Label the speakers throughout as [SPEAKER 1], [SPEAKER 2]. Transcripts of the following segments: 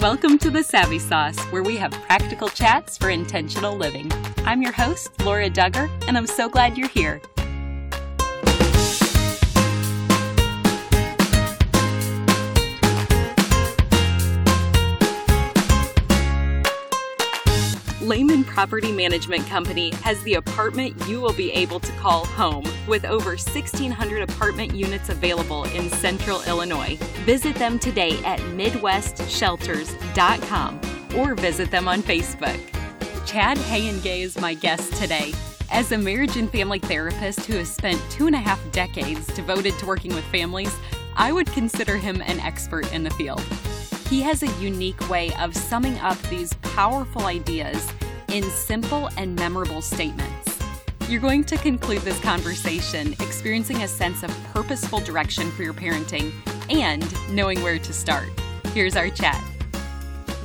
[SPEAKER 1] Welcome to the Savvy Sauce, where we have practical chats for intentional living. I'm your host, Laura Dugger, and I'm so glad you're here. Leman Property Management Company has the apartment you will be able to call home with over 1,600 apartment units available in central Illinois. Visit them today at MidwestShelters.com or visit them on Facebook. Chad Hayenga is my guest today. As a marriage and family therapist who has spent two and a half decades devoted to working with families, I would consider him an expert in the field. He has a unique way of summing up these powerful ideas in simple and memorable statements. You're going to conclude this conversation experiencing a sense of purposeful direction for your parenting and knowing where to start. Here's our chat.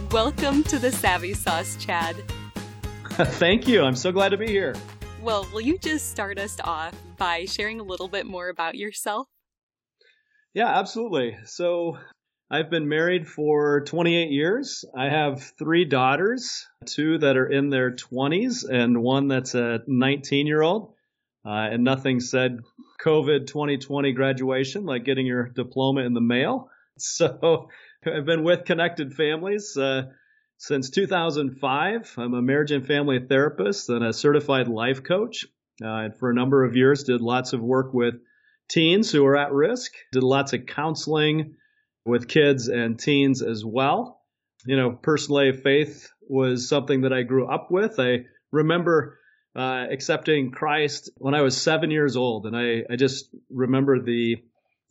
[SPEAKER 1] Welcome to the Savvy Sauce, Chad.
[SPEAKER 2] Thank you. I'm so glad to be here.
[SPEAKER 1] Well, will you just start us off by sharing a little bit more about yourself?
[SPEAKER 2] Yeah, absolutely. So, I've been married for 28 years. I have three daughters, two that are in their 20s and one that's a 19 year old. Uh, and nothing said COVID 2020 graduation like getting your diploma in the mail. So I've been with Connected Families uh, since 2005. I'm a marriage and family therapist and a certified life coach. Uh, and for a number of years, did lots of work with teens who are at risk, did lots of counseling with kids and teens as well. You know, personally, faith was something that I grew up with. I remember uh, accepting Christ when I was seven years old, and I, I just remember the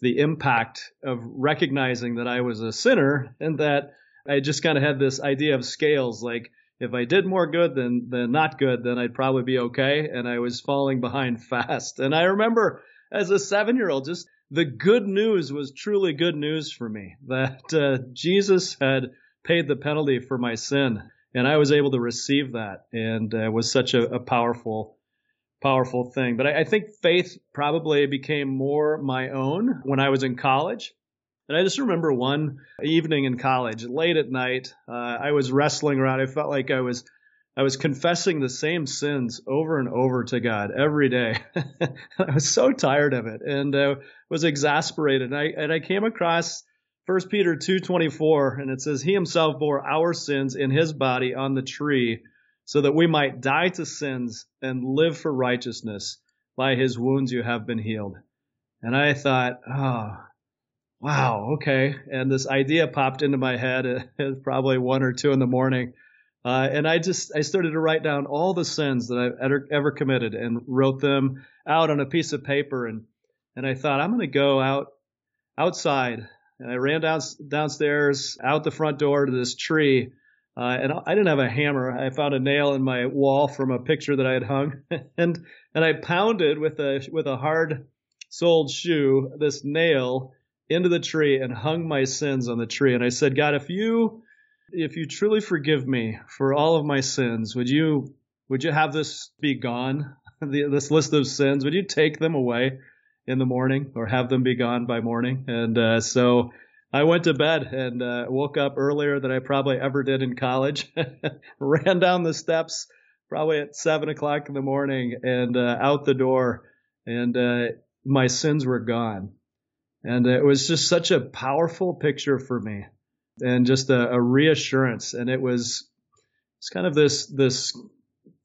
[SPEAKER 2] the impact of recognizing that I was a sinner and that I just kind of had this idea of scales, like if I did more good than than not good, then I'd probably be okay, and I was falling behind fast. And I remember as a seven year old just the good news was truly good news for me that uh, Jesus had paid the penalty for my sin, and I was able to receive that, and uh, was such a, a, powerful, powerful thing. But I, I, think faith probably became more my own when I was in college. And I just remember one evening in college, late at night, uh, I was wrestling around. I felt like I was I was confessing the same sins over and over to God every day. I was so tired of it and uh, was exasperated. And I, and I came across 1 Peter 2:24 and it says he himself bore our sins in his body on the tree so that we might die to sins and live for righteousness. By his wounds you have been healed. And I thought, oh, wow, okay. And this idea popped into my head at probably one or two in the morning uh, and I just I started to write down all the sins that I've ever, ever committed and wrote them out on a piece of paper. And and I thought I'm going to go out outside. And I ran down downstairs out the front door to this tree uh, and I didn't have a hammer. I found a nail in my wall from a picture that I had hung. And and I pounded with a with a hard soled shoe this nail into the tree and hung my sins on the tree. And I said God if you if you truly forgive me for all of my sins, would you would you have this be gone? this list of sins, would you take them away in the morning or have them be gone by morning? And uh, so I went to bed and uh, woke up earlier than I probably ever did in college. Ran down the steps probably at seven o'clock in the morning and uh, out the door, and uh, my sins were gone. And it was just such a powerful picture for me and just a, a reassurance. And it was it's kind of this this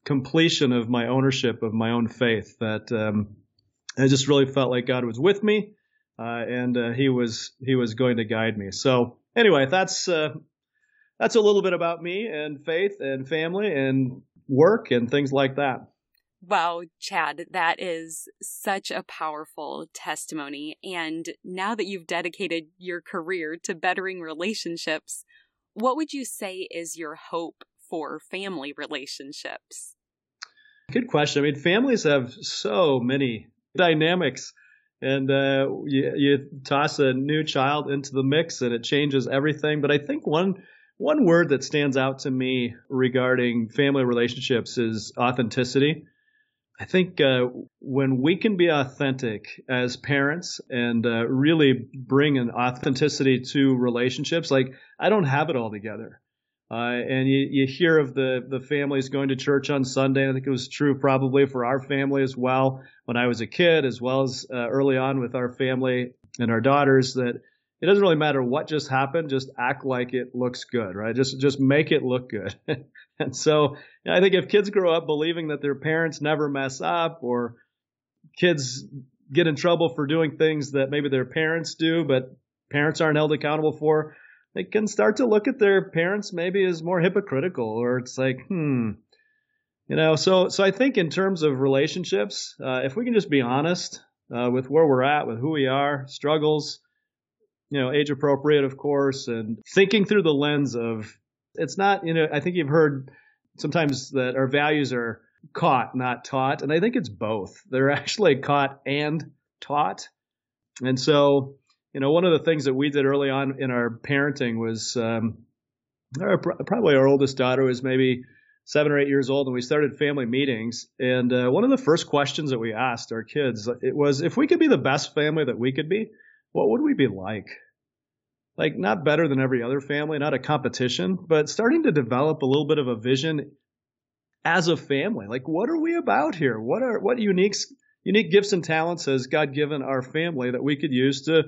[SPEAKER 2] completion of my ownership of my own faith that um, I just really felt like God was with me uh, and uh, he was he was going to guide me. So anyway, that's uh, that's a little bit about me and faith and family and work and things like that.
[SPEAKER 1] Wow, Chad, that is such a powerful testimony. And now that you've dedicated your career to bettering relationships, what would you say is your hope for family relationships?
[SPEAKER 2] Good question. I mean, families have so many dynamics, and uh, you, you toss a new child into the mix, and it changes everything. But I think one one word that stands out to me regarding family relationships is authenticity. I think uh, when we can be authentic as parents and uh, really bring an authenticity to relationships, like I don't have it all together. Uh, and you, you hear of the, the families going to church on Sunday. I think it was true probably for our family as well when I was a kid, as well as uh, early on with our family and our daughters, that it doesn't really matter what just happened. Just act like it looks good, right? Just, just make it look good. and so I think if kids grow up believing that their parents never mess up or kids get in trouble for doing things that maybe their parents do, but parents aren't held accountable for, they can start to look at their parents maybe as more hypocritical or it's like, hmm, you know, so, so I think in terms of relationships, uh, if we can just be honest, uh, with where we're at, with who we are, struggles, you know, age appropriate, of course, and thinking through the lens of, it's not, you know, I think you've heard sometimes that our values are caught, not taught. And I think it's both. They're actually caught and taught. And so, you know, one of the things that we did early on in our parenting was um, our, probably our oldest daughter was maybe seven or eight years old, and we started family meetings. And uh, one of the first questions that we asked our kids it was, if we could be the best family that we could be, what would we be like? Like not better than every other family, not a competition, but starting to develop a little bit of a vision as a family. Like, what are we about here? What are what unique unique gifts and talents has God given our family that we could use to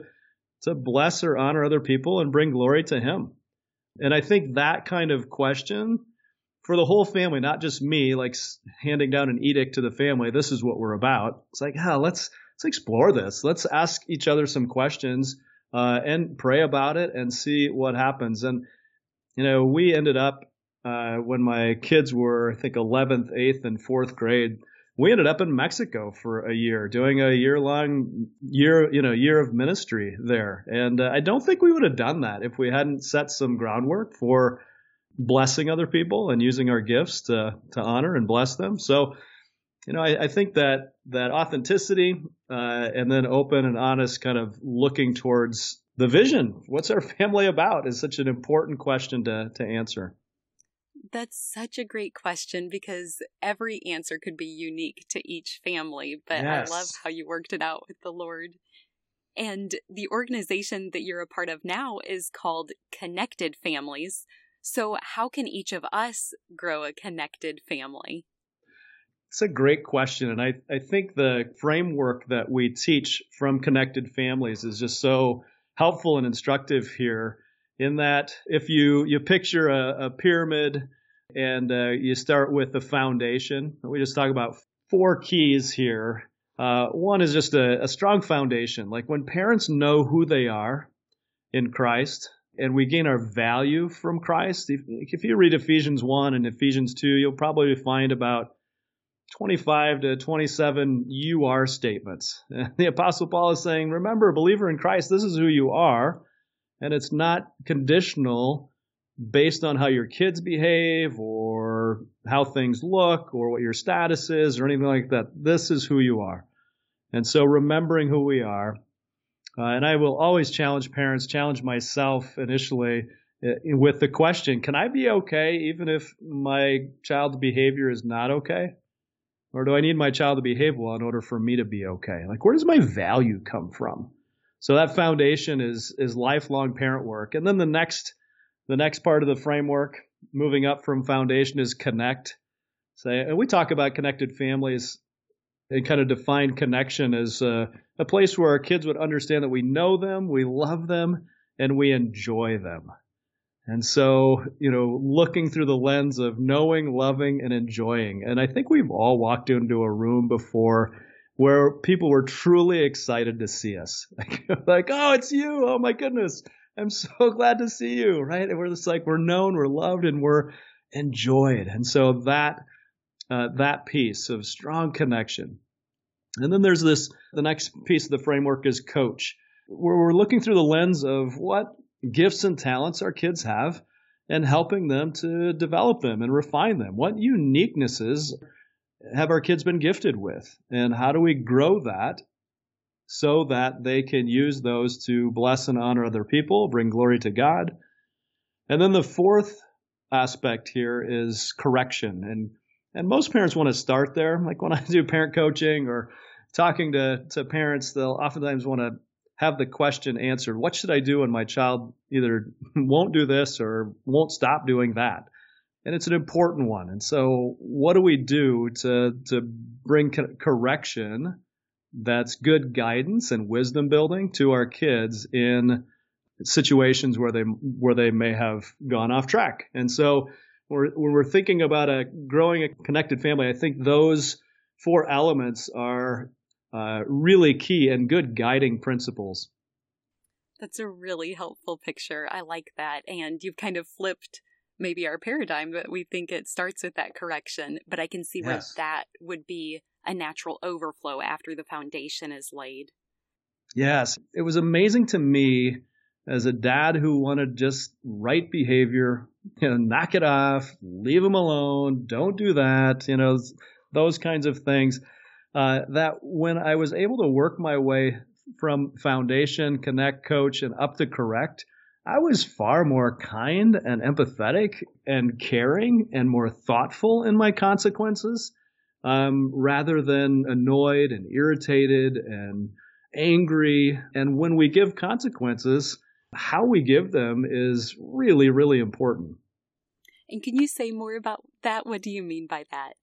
[SPEAKER 2] to bless or honor other people and bring glory to Him. And I think that kind of question for the whole family, not just me, like handing down an edict to the family, this is what we're about. It's like, ah, let's let's explore this. Let's ask each other some questions uh, and pray about it and see what happens. And you know, we ended up uh, when my kids were, I think, 11th, 8th, and 4th grade we ended up in Mexico for a year, doing a year long year, you know, year of ministry there. And uh, I don't think we would have done that if we hadn't set some groundwork for blessing other people and using our gifts to to honor and bless them. So, you know, I, I think that that authenticity uh, and then open and honest kind of looking towards the vision. What's our family about? Is such an important question to to answer.
[SPEAKER 1] That's such a great question because every answer could be unique to each family, but yes. I love how you worked it out with the Lord. And the organization that you're a part of now is called Connected Families. So, how can each of us grow a connected family?
[SPEAKER 2] It's a great question. And I, I think the framework that we teach from Connected Families is just so helpful and instructive here in that if you you picture a, a pyramid and uh, you start with the foundation, we just talk about four keys here. Uh, one is just a, a strong foundation. Like when parents know who they are in Christ, and we gain our value from Christ. If, if, you read Ephesians 1 and Ephesians 2, you'll probably find about 25 to 27 you are statements. The Apostle Paul is saying, remember, believer in Christ, this is who you are and it's not conditional based on how your kids behave or how things look or what your status is or anything like that. This is who you are. And so remembering who we are, uh, and I will always challenge parents, challenge myself initially uh, with the question, can I be okay even if my child's behavior is not okay? Or do I need my child to behave well in order for me to be okay? Like, where does my value come from? So that foundation is is lifelong parent work. And then the next the next part of the framework, moving up from foundation, is connect. Say, and we talk about connected families and kind of define connection as a, a place where our kids would understand that we know them, we love them, and we enjoy them. And so, you know, looking through the lens of knowing, loving, and enjoying. And I think we've all walked into a room before where people were truly excited to see us. like, oh, it's you. Oh my goodness. I'm so glad to see you. Right. And we're just like, we're known, we're loved, and we're enjoyed. And so that, uh, that piece of strong connection. And then there's this, the next piece of the framework is coach, where we're looking through the lens of what gifts and talents our kids have and helping them to develop them and refine them. What uniquenesses have our kids been gifted with? And how do we grow that so that they can use those to bless and honor other people, bring glory to God? And then the fourth aspect here is correction. And And most parents want to start there. Like when I do parent coaching or talking to, to parents, they'll oftentimes want to have the question answered what should I do when my child either won't do this or won't stop doing that? And it's an important one. And so, what do we do to, to bring co- correction that's good guidance and wisdom building to our kids in situations where they where they may have gone off track. And so when we're thinking about a growing a connected family, I think those four elements are uh, really key and good guiding principles.
[SPEAKER 1] That's a really helpful picture. I like that. And you've kind of flipped maybe our paradigm, but we think it starts with that correction. But I can see yes. where that would be a natural overflow after the foundation is laid.
[SPEAKER 2] Yes. It was amazing to me as a dad who wanted just right behavior, you know, knock it off, leave him alone, don't do that, you know, those kinds of things. Uh, that when I was able to work my way from foundation, connect, coach, and up to correct, I was far more kind and empathetic and caring and more thoughtful in my consequences um, rather than annoyed and irritated and angry. And when we give consequences, how we give them is really, really important.
[SPEAKER 1] And can you say more about that? What do you mean by that?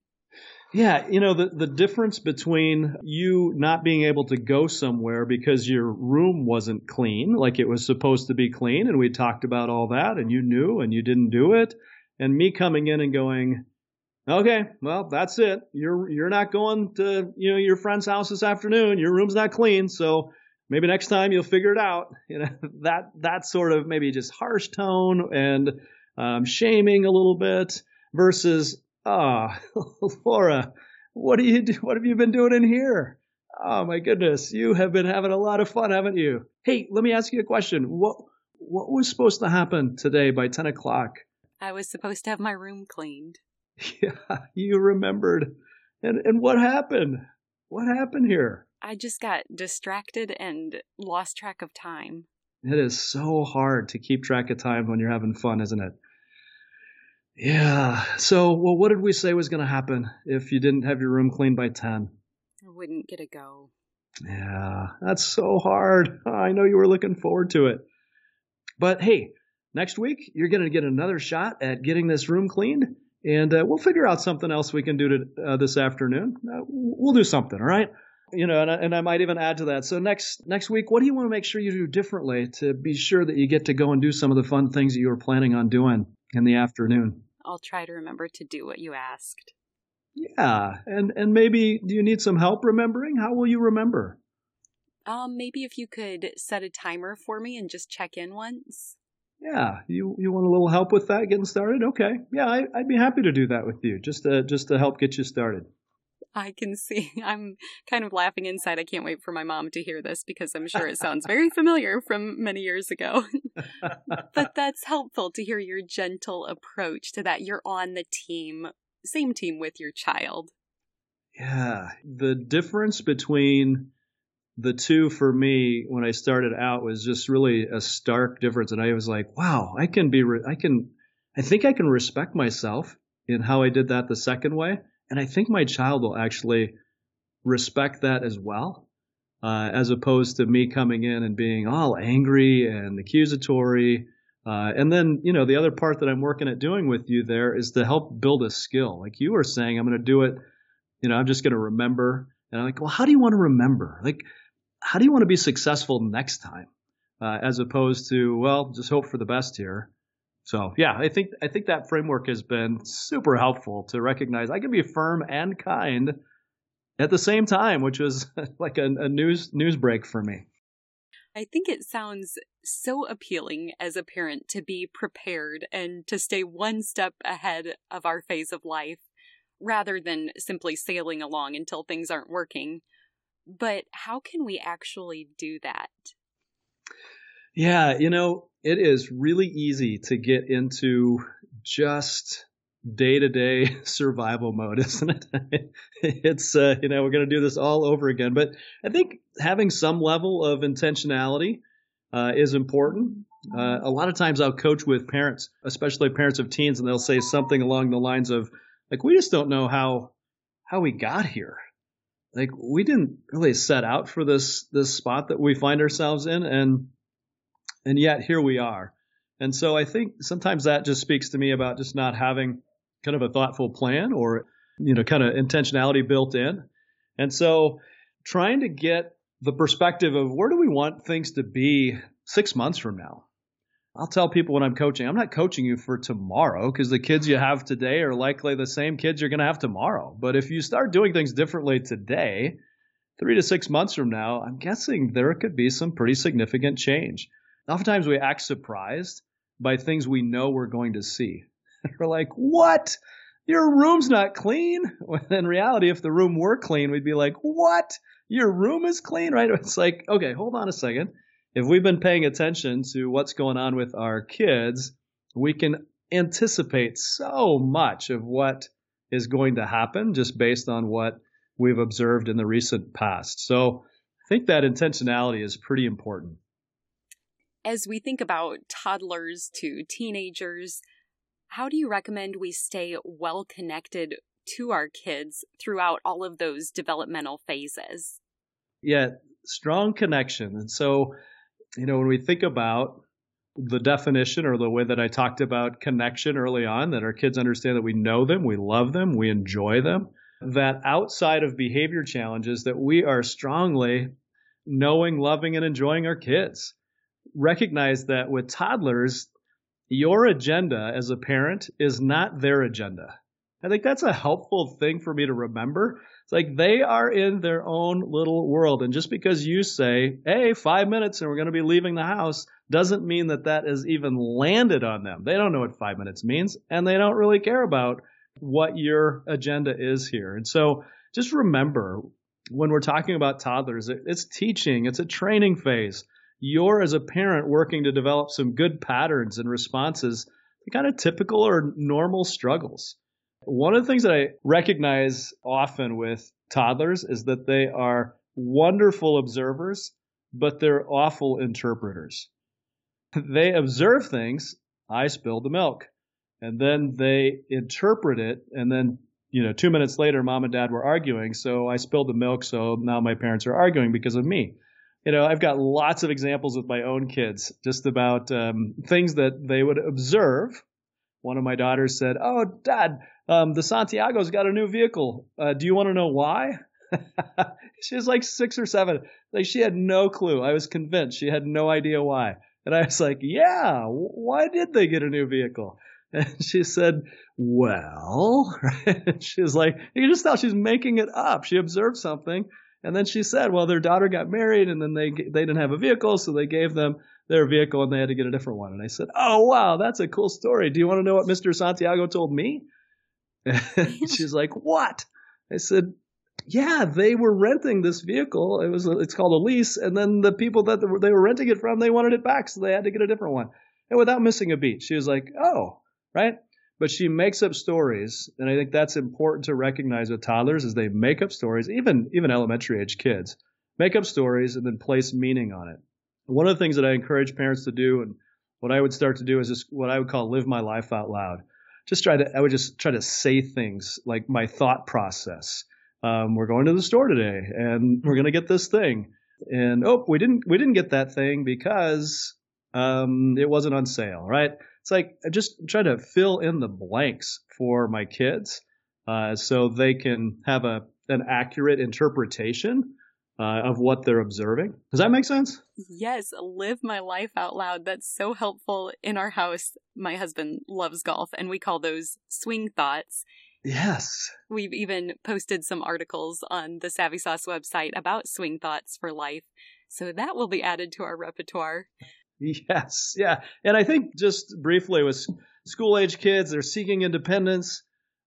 [SPEAKER 2] Yeah, you know, the, the difference between you not being able to go somewhere because your room wasn't clean, like it was supposed to be clean, and we talked about all that, and you knew and you didn't do it, and me coming in and going, okay, well, that's it. You're you're not going to you know your friend's house this afternoon. Your room's not clean, so maybe next time you'll figure it out. You know that that sort of maybe just harsh tone and um, shaming a little bit versus ah, oh, Laura, what do you do? What have you been doing in here? Oh my goodness, you have been having a lot of fun, haven't you? Hey, let me ask you a question. What what was supposed to happen today by ten o'clock?
[SPEAKER 1] I was supposed to have my room cleaned.
[SPEAKER 2] Yeah, you remembered. And and what happened? What happened here?
[SPEAKER 1] I just got distracted and lost track of time.
[SPEAKER 2] It is so hard to keep track of time when you're having fun, isn't it? Yeah. So, well, what did we say was going to happen if you didn't have your room cleaned by 10?
[SPEAKER 1] I wouldn't get a go.
[SPEAKER 2] Yeah, that's so hard. I know you were looking forward to it. But hey, next week, you're going to get another shot at getting this room cleaned, and uh, we'll figure out something else we can do to, uh, this afternoon. Uh, we'll do something, all right? you know, and I, and I might even add to that. So next next week, what do you want to make sure you do differently to be sure that you get to go and do some of the fun things that you were planning on doing in the afternoon?
[SPEAKER 1] I'll try to remember to do what you asked.
[SPEAKER 2] Yeah, and and maybe do you need some help remembering? How will you remember?
[SPEAKER 1] Um, maybe if you could set a timer for me and just check in once.
[SPEAKER 2] Yeah, you you want a little help with that getting started? Okay, yeah, I, would be happy to do that with you, just to just to help get you started.
[SPEAKER 1] I can see. I'm kind of laughing inside. I can't wait for my mom to hear this because I'm sure it sounds very familiar from many years ago. but that's helpful to hear your gentle approach to that. You're on the team, same team with your child.
[SPEAKER 2] Yeah. The difference between the two for me when I started out was just really a stark difference. And I was like, wow, I can be, re- I can, I think I can respect myself in how I did that the second way and I think my child will actually respect that as well, uh, as opposed to me coming in and being all angry and accusatory. Uh, and then, you know, the other part that I'm working at doing with you there is to help build a skill. Like you were saying, I'm going to do it, you know, I'm just going to remember. And I'm like, well, how do you want to remember? Like, how do you want to be successful next time? Uh, as opposed to, well, just hope for the best here. So yeah, I think I think that framework has been super helpful to recognize I can be firm and kind at the same time, which was like a, a news news break for me.
[SPEAKER 1] I think it sounds so appealing as a parent to be prepared and to stay one step ahead of our phase of life rather than simply sailing along until things aren't working. But how can we actually do that?
[SPEAKER 2] Yeah, you know, it is really easy to get into just day to day survival mode, isn't it? it's, uh, you know, we're going to do this all over again. But I think having some level of intentionality uh, is important. Uh, a lot of times I'll coach with parents, especially parents of teens, and they'll say something along the lines of, like we just don't know how how we got here. Like we didn't really set out for this this spot that we find ourselves in and and yet here we are. And so I think sometimes that just speaks to me about just not having kind of a thoughtful plan or you know kind of intentionality built in. And so trying to get the perspective of where do we want things to be 6 months from now I'll tell people when I'm coaching, I'm not coaching you for tomorrow because the kids you have today are likely the same kids you're going to have tomorrow. But if you start doing things differently today, three to six months from now, I'm guessing there could be some pretty significant change. Oftentimes we act surprised by things we know we're going to see. we're like, what? Your room's not clean. When in reality, if the room were clean, we'd be like, what? Your room is clean, right? It's like, okay, hold on a second if we've been paying attention to what's going on with our kids, we can anticipate so much of what is going to happen just based on what we've observed in the recent past. So I think that intentionality is pretty important.
[SPEAKER 1] As we think about toddlers to teenagers, how do you recommend we stay well connected to our kids throughout all of those developmental phases?
[SPEAKER 2] Yeah, strong connection. And so you know, when we think about the definition or the way that I talked about connection early on, that our kids understand that we know them, we love them, we enjoy them, that outside of behavior challenges, that we are strongly knowing, loving, and enjoying our kids. Recognize that with toddlers, your agenda as a parent is not their agenda. I think that's a helpful thing for me to remember it's like they are in their own little world. And just because you say, hey, five minutes and we're going to be leaving the house, doesn't mean that that has even landed on them. They don't know what five minutes means, and they don't really care about what your agenda is here. And so just remember when we're talking about toddlers, it's teaching, it's a training phase. You're, as a parent, working to develop some good patterns and responses to kind of typical or normal struggles. One of the things that I recognize often with toddlers is that they are wonderful observers, but they're awful interpreters. They observe things, I spilled the milk, and then they interpret it, and then you know, two minutes later, mom and dad were arguing, so I spilled the milk, so now my parents are arguing because of me. You know, I've got lots of examples with my own kids just about um, things that they would observe. One of my daughters said, "Oh, Dad, um, the Santiago's got a new vehicle. Uh, do you want to know why? she was like six or seven. Like she had no clue. I was convinced she had no idea why. And I was like, yeah, why did they get a new vehicle? And she said, well, she was like, you can just tell she's making it up. She observed something. And then she said, well, their daughter got married and then they, they didn't have a vehicle. So they gave them their vehicle and they had to get a different one. And I said, oh, wow, that's a cool story. Do you want to know what Mr. Santiago told me? she's like, "What?" I said, "Yeah, they were renting this vehicle. It was it's called a lease, and then the people that they were renting it from, they wanted it back, so they had to get a different one." And without missing a beat, she was like, "Oh, right." But she makes up stories, and I think that's important to recognize with toddlers is they make up stories, even even elementary age kids make up stories and then place meaning on it. One of the things that I encourage parents to do, and what I would start to do is just what I would call live my life out loud just try to I would just try to say things like my thought process. Um, we're going to the store today and we're going to get this thing. And oh, we didn't we didn't get that thing because um, it wasn't on sale, right? It's like I just try to fill in the blanks for my kids uh, so they can have a an accurate interpretation uh, of what they're observing. Does that make sense?
[SPEAKER 1] Yes, live my life out loud. That's so helpful in our house. My husband loves golf, and we call those swing thoughts.
[SPEAKER 2] Yes.
[SPEAKER 1] We've even posted some articles on the Savvy Sauce website about swing thoughts for life. So that will be added to our repertoire.
[SPEAKER 2] Yes. Yeah. And I think just briefly with school age kids, they're seeking independence,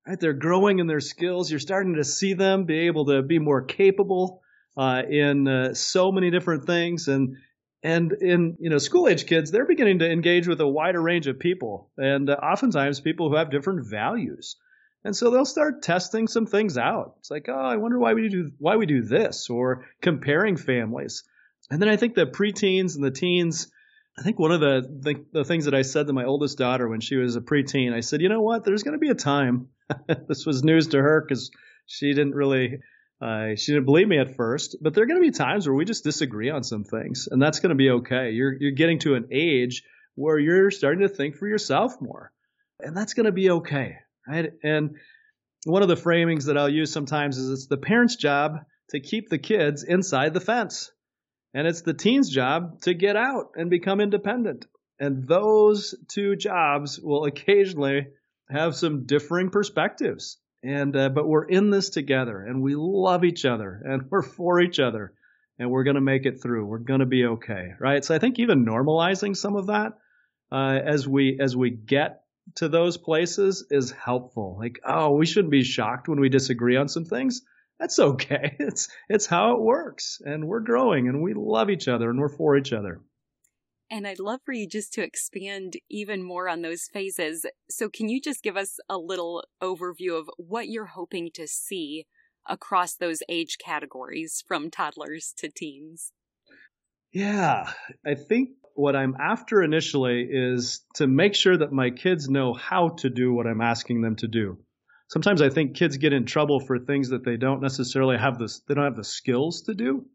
[SPEAKER 2] right? They're growing in their skills. You're starting to see them be able to be more capable uh, in uh, so many different things and and in you know school age kids they're beginning to engage with a wider range of people and uh, oftentimes people who have different values and so they'll start testing some things out it's like oh i wonder why we do why we do this or comparing families and then i think the preteens and the teens I think one of the, the, the things that I said to my oldest daughter when she was a preteen, I said, you know what? There's going to be a time. this was news to her because she didn't really uh, she didn't believe me at first, but there are going to be times where we just disagree on some things, and that's going to be okay. You're you're getting to an age where you're starting to think for yourself more, and that's going to be okay, right? And one of the framings that I'll use sometimes is it's the parent's job to keep the kids inside the fence, and it's the teen's job to get out and become independent. And those two jobs will occasionally have some differing perspectives. And uh, but we're in this together and we love each other and we're for each other and we're going to make it through. We're going to be okay right? So i think even normalizing some of that uh, as we as we get to those places is helpful. Like oh we shouldn't be shocked when we disagree on some things that's okay it's it's how it works and we're growing and we love each other and we're for each other
[SPEAKER 1] and I'd love for you just to expand even more on those phases. So, can you just give us a little overview of what you're hoping to see across those age categories from toddlers to teens?
[SPEAKER 2] Yeah, I think what I'm after initially is to make sure that my kids know how to do what I'm asking them to do. Sometimes I think kids get in trouble for things that they don't necessarily have this they don't have the skills to do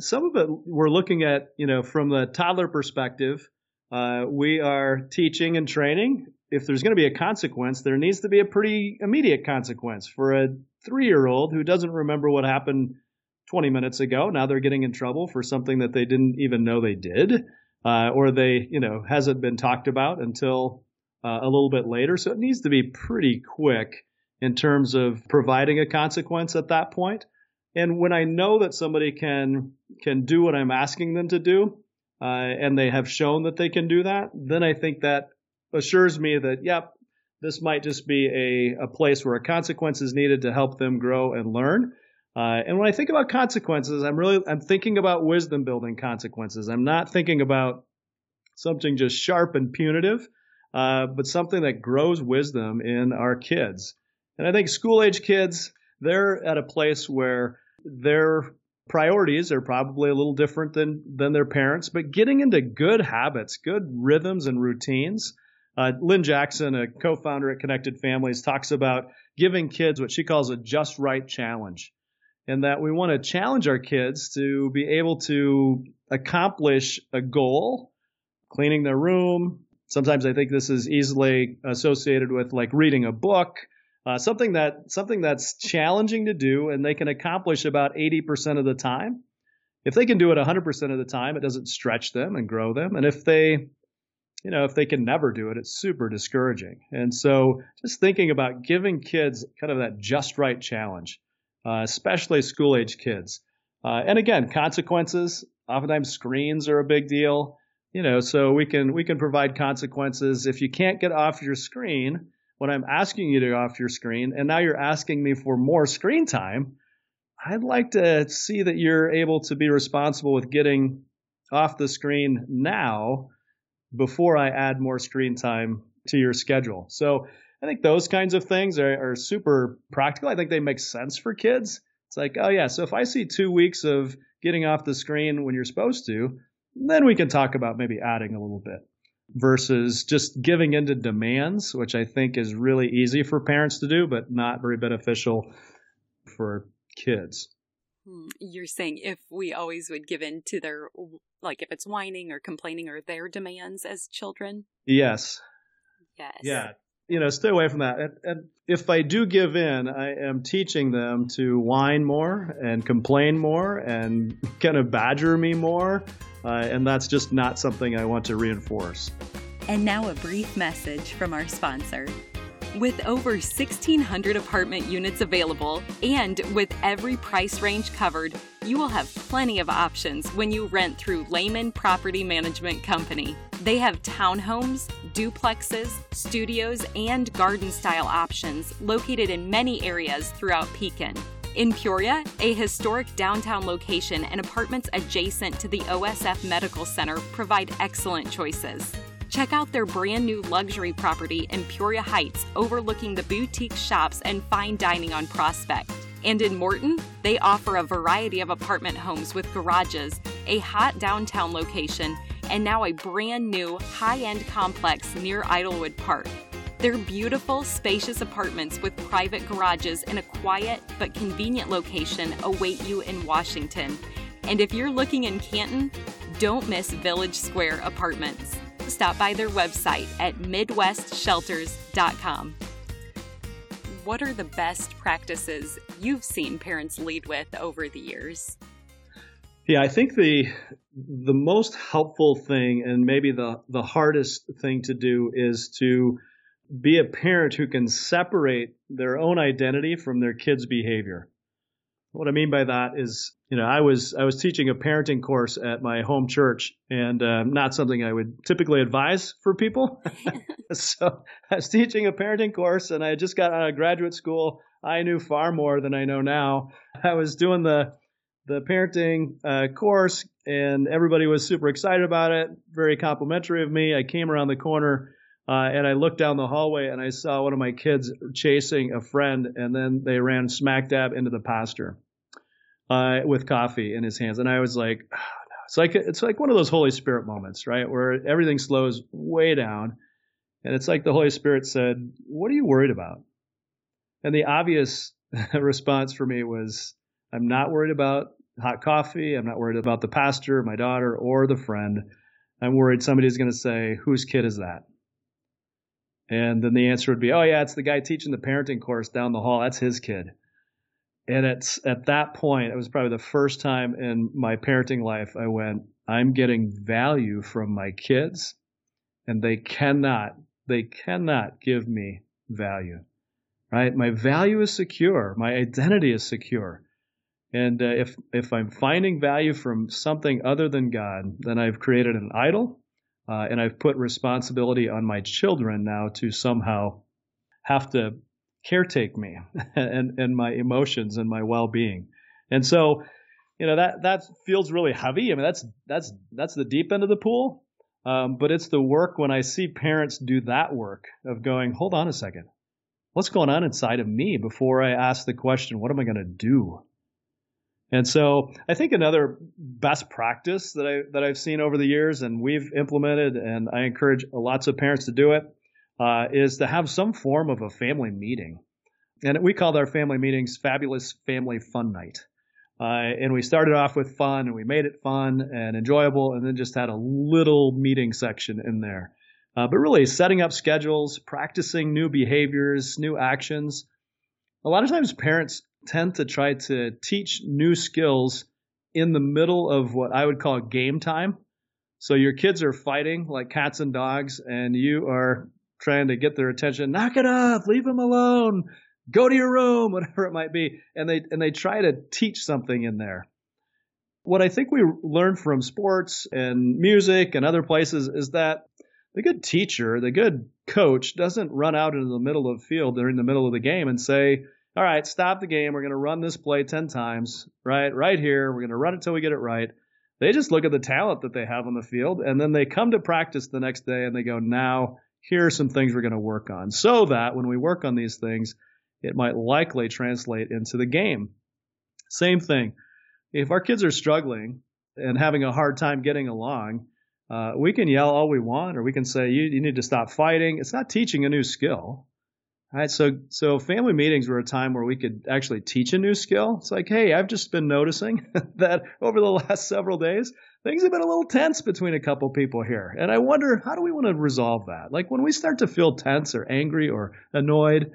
[SPEAKER 2] some of it we're looking at, you know, from the toddler perspective. Uh, we are teaching and training. If there's going to be a consequence, there needs to be a pretty immediate consequence. For a three year old who doesn't remember what happened 20 minutes ago, now they're getting in trouble for something that they didn't even know they did, uh, or they, you know, hasn't been talked about until uh, a little bit later. So it needs to be pretty quick in terms of providing a consequence at that point. And when I know that somebody can can do what I'm asking them to do, uh, and they have shown that they can do that, then I think that assures me that yep, this might just be a, a place where a consequence is needed to help them grow and learn. Uh, and when I think about consequences, I'm really I'm thinking about wisdom building consequences. I'm not thinking about something just sharp and punitive, uh, but something that grows wisdom in our kids. And I think school age kids, they're at a place where their priorities are probably a little different than than their parents, but getting into good habits, good rhythms and routines. Uh, Lynne Jackson, a co-founder at Connected Families, talks about giving kids what she calls a just right challenge, and that we want to challenge our kids to be able to accomplish a goal, cleaning their room. Sometimes I think this is easily associated with like reading a book uh, something that something that's challenging to do and they can accomplish about 80% of the time. If they can do it 100% of the time, it doesn't stretch them and grow them. And if they, you know, if they can never do it, it's super discouraging. And so, just thinking about giving kids kind of that just right challenge, uh, especially school age kids. Uh, and again, consequences. Oftentimes, screens are a big deal. You know, so we can we can provide consequences if you can't get off your screen when I'm asking you to off your screen and now you're asking me for more screen time, I'd like to see that you're able to be responsible with getting off the screen now before I add more screen time to your schedule. So I think those kinds of things are, are super practical. I think they make sense for kids. It's like, oh yeah, so if I see two weeks of getting off the screen when you're supposed to, then we can talk about maybe adding a little bit versus just giving into demands, which I think is really easy for parents to do, but not very beneficial for kids.
[SPEAKER 1] Hmm, you're saying if we always would give in to their, like if it's whining or complaining or their demands as children?
[SPEAKER 2] Yes.
[SPEAKER 1] Yes.
[SPEAKER 2] Yeah. You know, stay away from that. And, and if I do give in, I am teaching them to whine more and complain more and kind of badger me more uh, and that's just not something I want to reinforce.
[SPEAKER 1] And now, a brief message from our sponsor. With over 1,600 apartment units available and with every price range covered, you will have plenty of options when you rent through Leman Property Management Company. They have townhomes, duplexes, studios, and garden style options located in many areas throughout Pekin. In Peoria, a historic downtown location and apartments adjacent to the OSF Medical Center provide excellent choices. Check out their brand new luxury property in Peoria Heights, overlooking the boutique shops and fine dining on Prospect. And in Morton, they offer a variety of apartment homes with garages, a hot downtown location, and now a brand new high end complex near Idlewood Park. They're beautiful, spacious apartments with private garages in a quiet but convenient location await you in Washington. And if you're looking in Canton, don't miss Village Square Apartments. Stop by their website at MidwestShelters.com. What are the best practices you've seen parents lead with over the years?
[SPEAKER 2] Yeah, I think the the most helpful thing and maybe the the hardest thing to do is to be a parent who can separate their own identity from their kids' behavior. What I mean by that is, you know, I was I was teaching a parenting course at my home church, and uh, not something I would typically advise for people. so I was teaching a parenting course, and I just got out of graduate school. I knew far more than I know now. I was doing the the parenting uh, course, and everybody was super excited about it. Very complimentary of me. I came around the corner uh, and I looked down the hallway and I saw one of my kids chasing a friend, and then they ran smack dab into the pastor uh, with coffee in his hands. And I was like, no. it's like it's like one of those Holy Spirit moments, right, where everything slows way down, and it's like the Holy Spirit said, "What are you worried about?" And the obvious response for me was, "I'm not worried about hot coffee. I'm not worried about the pastor, my daughter, or the friend. I'm worried somebody's going to say, whose kid is that?" And then the answer would be, oh, yeah, it's the guy teaching the parenting course down the hall. That's his kid. And it's at that point, it was probably the first time in my parenting life I went, I'm getting value from my kids, and they cannot, they cannot give me value, right? My value is secure. My identity is secure. And uh, if if I'm finding value from something other than God, then I've created an idol uh, and I've put responsibility on my children now to somehow have to caretake me and, and my emotions and my well-being. And so, you know, that, that feels really heavy. I mean, that's, that's, that's the deep end of the pool. Um, but it's the work when I see parents do that work of going, hold on a second. What's going on inside of me before I ask the question, what am I going to do? And so I think another best practice that I that I've seen over the years, and we've implemented, and I encourage lots of parents to do it, uh, is to have some form of a family meeting. And we called our family meetings "Fabulous Family Fun Night." Uh, and we started off with fun, and we made it fun and enjoyable, and then just had a little meeting section in there. Uh, but really, setting up schedules, practicing new behaviors, new actions. A lot of times, parents tend to try to teach new skills in the middle of what I would call game time. So your kids are fighting like cats and dogs, and you are trying to get their attention. Knock it off, leave them alone, go to your room, whatever it might be, and they and they try to teach something in there. What I think we learn from sports and music and other places is that the good teacher, the good coach, doesn't run out into the middle of the field during the middle of the game and say, all right, stop the game. We're going to run this play 10 times, right? Right here. We're going to run it till we get it right. They just look at the talent that they have on the field and then they come to practice the next day and they go, now here are some things we're going to work on so that when we work on these things, it might likely translate into the game. Same thing. If our kids are struggling and having a hard time getting along, uh, we can yell all we want, or we can say, you, you need to stop fighting. It's not teaching a new skill. All right, so so family meetings were a time where we could actually teach a new skill. It's like, hey, I've just been noticing that over the last several days, things have been a little tense between a couple people here, and I wonder how do we want to resolve that? Like when we start to feel tense or angry or annoyed,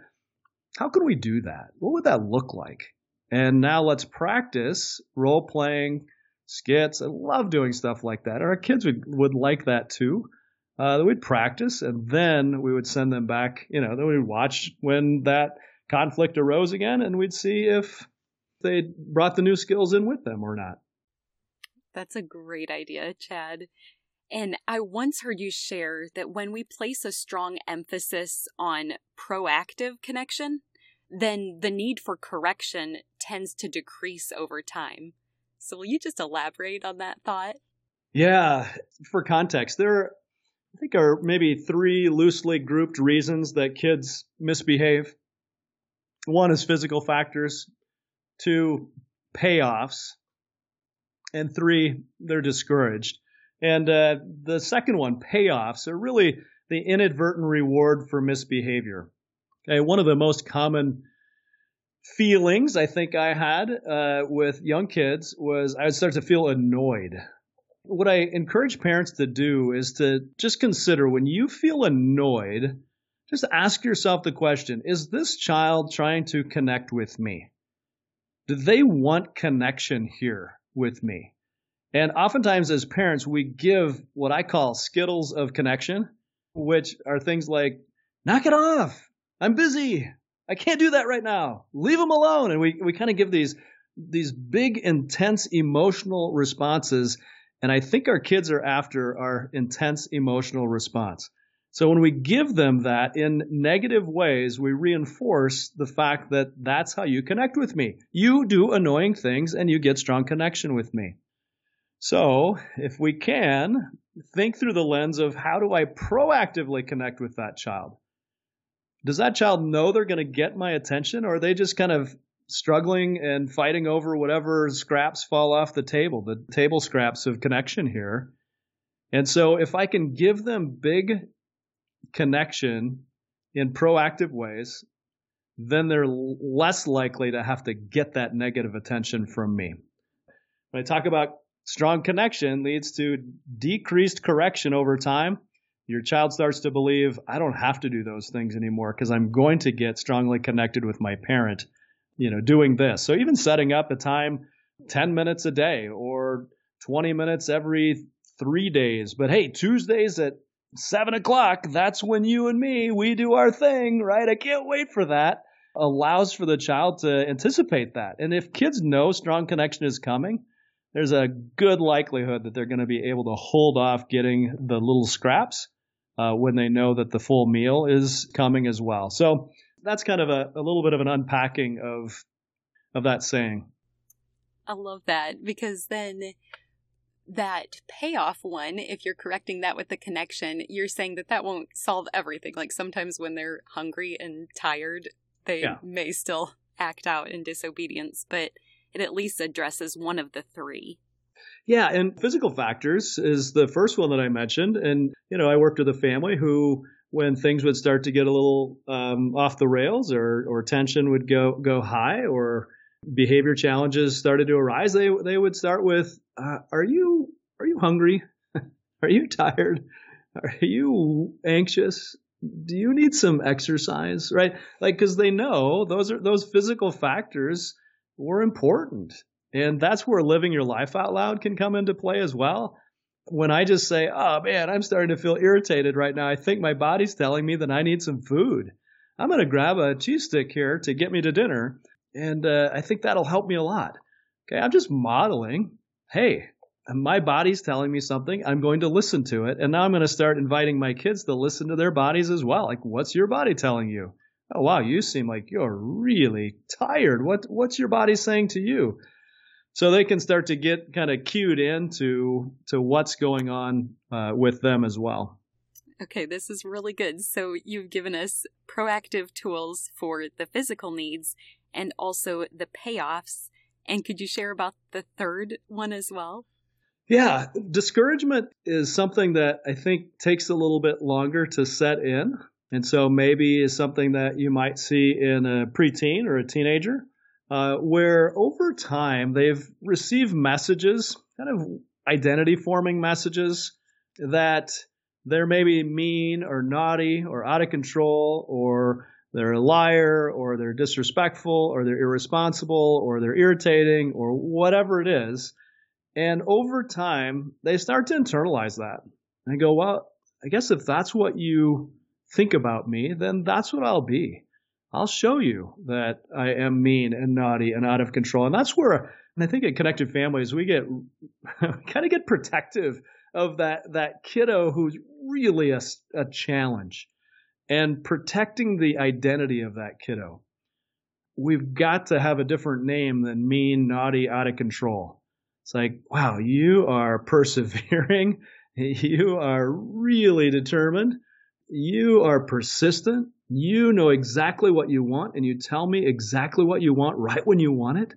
[SPEAKER 2] how can we do that? What would that look like? And now let's practice role playing skits. I love doing stuff like that. Our kids would would like that too uh, that we'd practice, and then we would send them back. You know, then we'd watch when that conflict arose again, and we'd see if they brought the new skills in with them or not.
[SPEAKER 1] That's a great idea, Chad. And I once heard you share that when we place a strong emphasis on proactive connection, then the need for correction tends to decrease over time. So, will you just elaborate on that thought?
[SPEAKER 2] Yeah, for context, there I think are maybe three loosely grouped reasons that kids misbehave. One is physical factors, two, payoffs, and three, they're discouraged. And uh, the second one, payoffs, are really the inadvertent reward for misbehavior. Okay, one of the most common feelings I think I had uh, with young kids was I would start to feel annoyed. What I encourage parents to do is to just consider when you feel annoyed, just ask yourself the question Is this child trying to connect with me? Do they want connection here with me? And oftentimes, as parents, we give what I call skittles of connection, which are things like, knock it off. I'm busy. I can't do that right now. Leave them alone. And we, we kind of give these, these big, intense emotional responses. And I think our kids are after our intense emotional response. So when we give them that in negative ways, we reinforce the fact that that's how you connect with me. You do annoying things and you get strong connection with me. So if we can, think through the lens of how do I proactively connect with that child? Does that child know they're going to get my attention or are they just kind of struggling and fighting over whatever scraps fall off the table, the table scraps of connection here? And so if I can give them big connection in proactive ways, then they're less likely to have to get that negative attention from me. When I talk about strong connection leads to decreased correction over time. Your child starts to believe, I don't have to do those things anymore because I'm going to get strongly connected with my parent, you know, doing this. So even setting up a time 10 minutes a day or 20 minutes every three days. But hey, Tuesdays at seven o'clock, that's when you and me, we do our thing, right? I can't wait for that. Allows for the child to anticipate that. And if kids know strong connection is coming, there's a good likelihood that they're going to be able to hold off getting the little scraps uh, when they know that the full meal is coming as well. So that's kind of a, a little bit of an unpacking of of that saying.
[SPEAKER 1] I love that because then that payoff one, if you're correcting that with the connection, you're saying that that won't solve everything. Like sometimes when they're hungry and tired, they yeah. may still act out in disobedience, but it at least addresses one of the three.
[SPEAKER 2] Yeah, and physical factors is the first one that I mentioned. And, you know, I worked with a family who, when things would start to get a little um, off the rails or, or tension would go, go high or behavior challenges started to arise, they, they would start with, uh, are you, are you hungry? are you tired? Are you anxious? Do you need some exercise? Right? Like, cause they know those are, those physical factors were important. And that's where living your life out loud can come into play as well. When I just say, oh man, I'm starting to feel irritated right now. I think my body's telling me that I need some food. I'm going to grab a cheese stick here to get me to dinner. And uh, I think that'll help me a lot. Okay. I'm just modeling. Hey, my body's telling me something. I'm going to listen to it. And now I'm going to start inviting my kids to listen to their bodies as well. Like, what's your body telling you? Oh wow, you seem like you're really tired. What what's your body saying to you? So they can start to get kind of cued into to what's going on uh, with them as well.
[SPEAKER 1] Okay, this is really good. So you've given us proactive tools for the physical needs and also the payoffs. And could you share about the third one as well?
[SPEAKER 2] Yeah, discouragement is something that I think takes a little bit longer to set in. And so maybe is something that you might see in a preteen or a teenager, uh, where over time they've received messages, kind of identity forming messages that they're maybe mean or naughty or out of control or they're a liar or they're disrespectful or they're irresponsible or they're irritating or whatever it is. And over time, they start to internalize that and go, well, I guess if that's what you think about me, then that's what I'll be. I'll show you that I am mean and naughty and out of control. And that's where, and I think in connected families, we get kind of get protective of that, that kiddo who's really a, a challenge and protecting the identity of that kiddo. We've got to have a different name than mean, naughty, out of control. It's like, wow, you are persevering. You are really determined you are persistent. You know exactly what you want and you tell me exactly what you want right when you want it.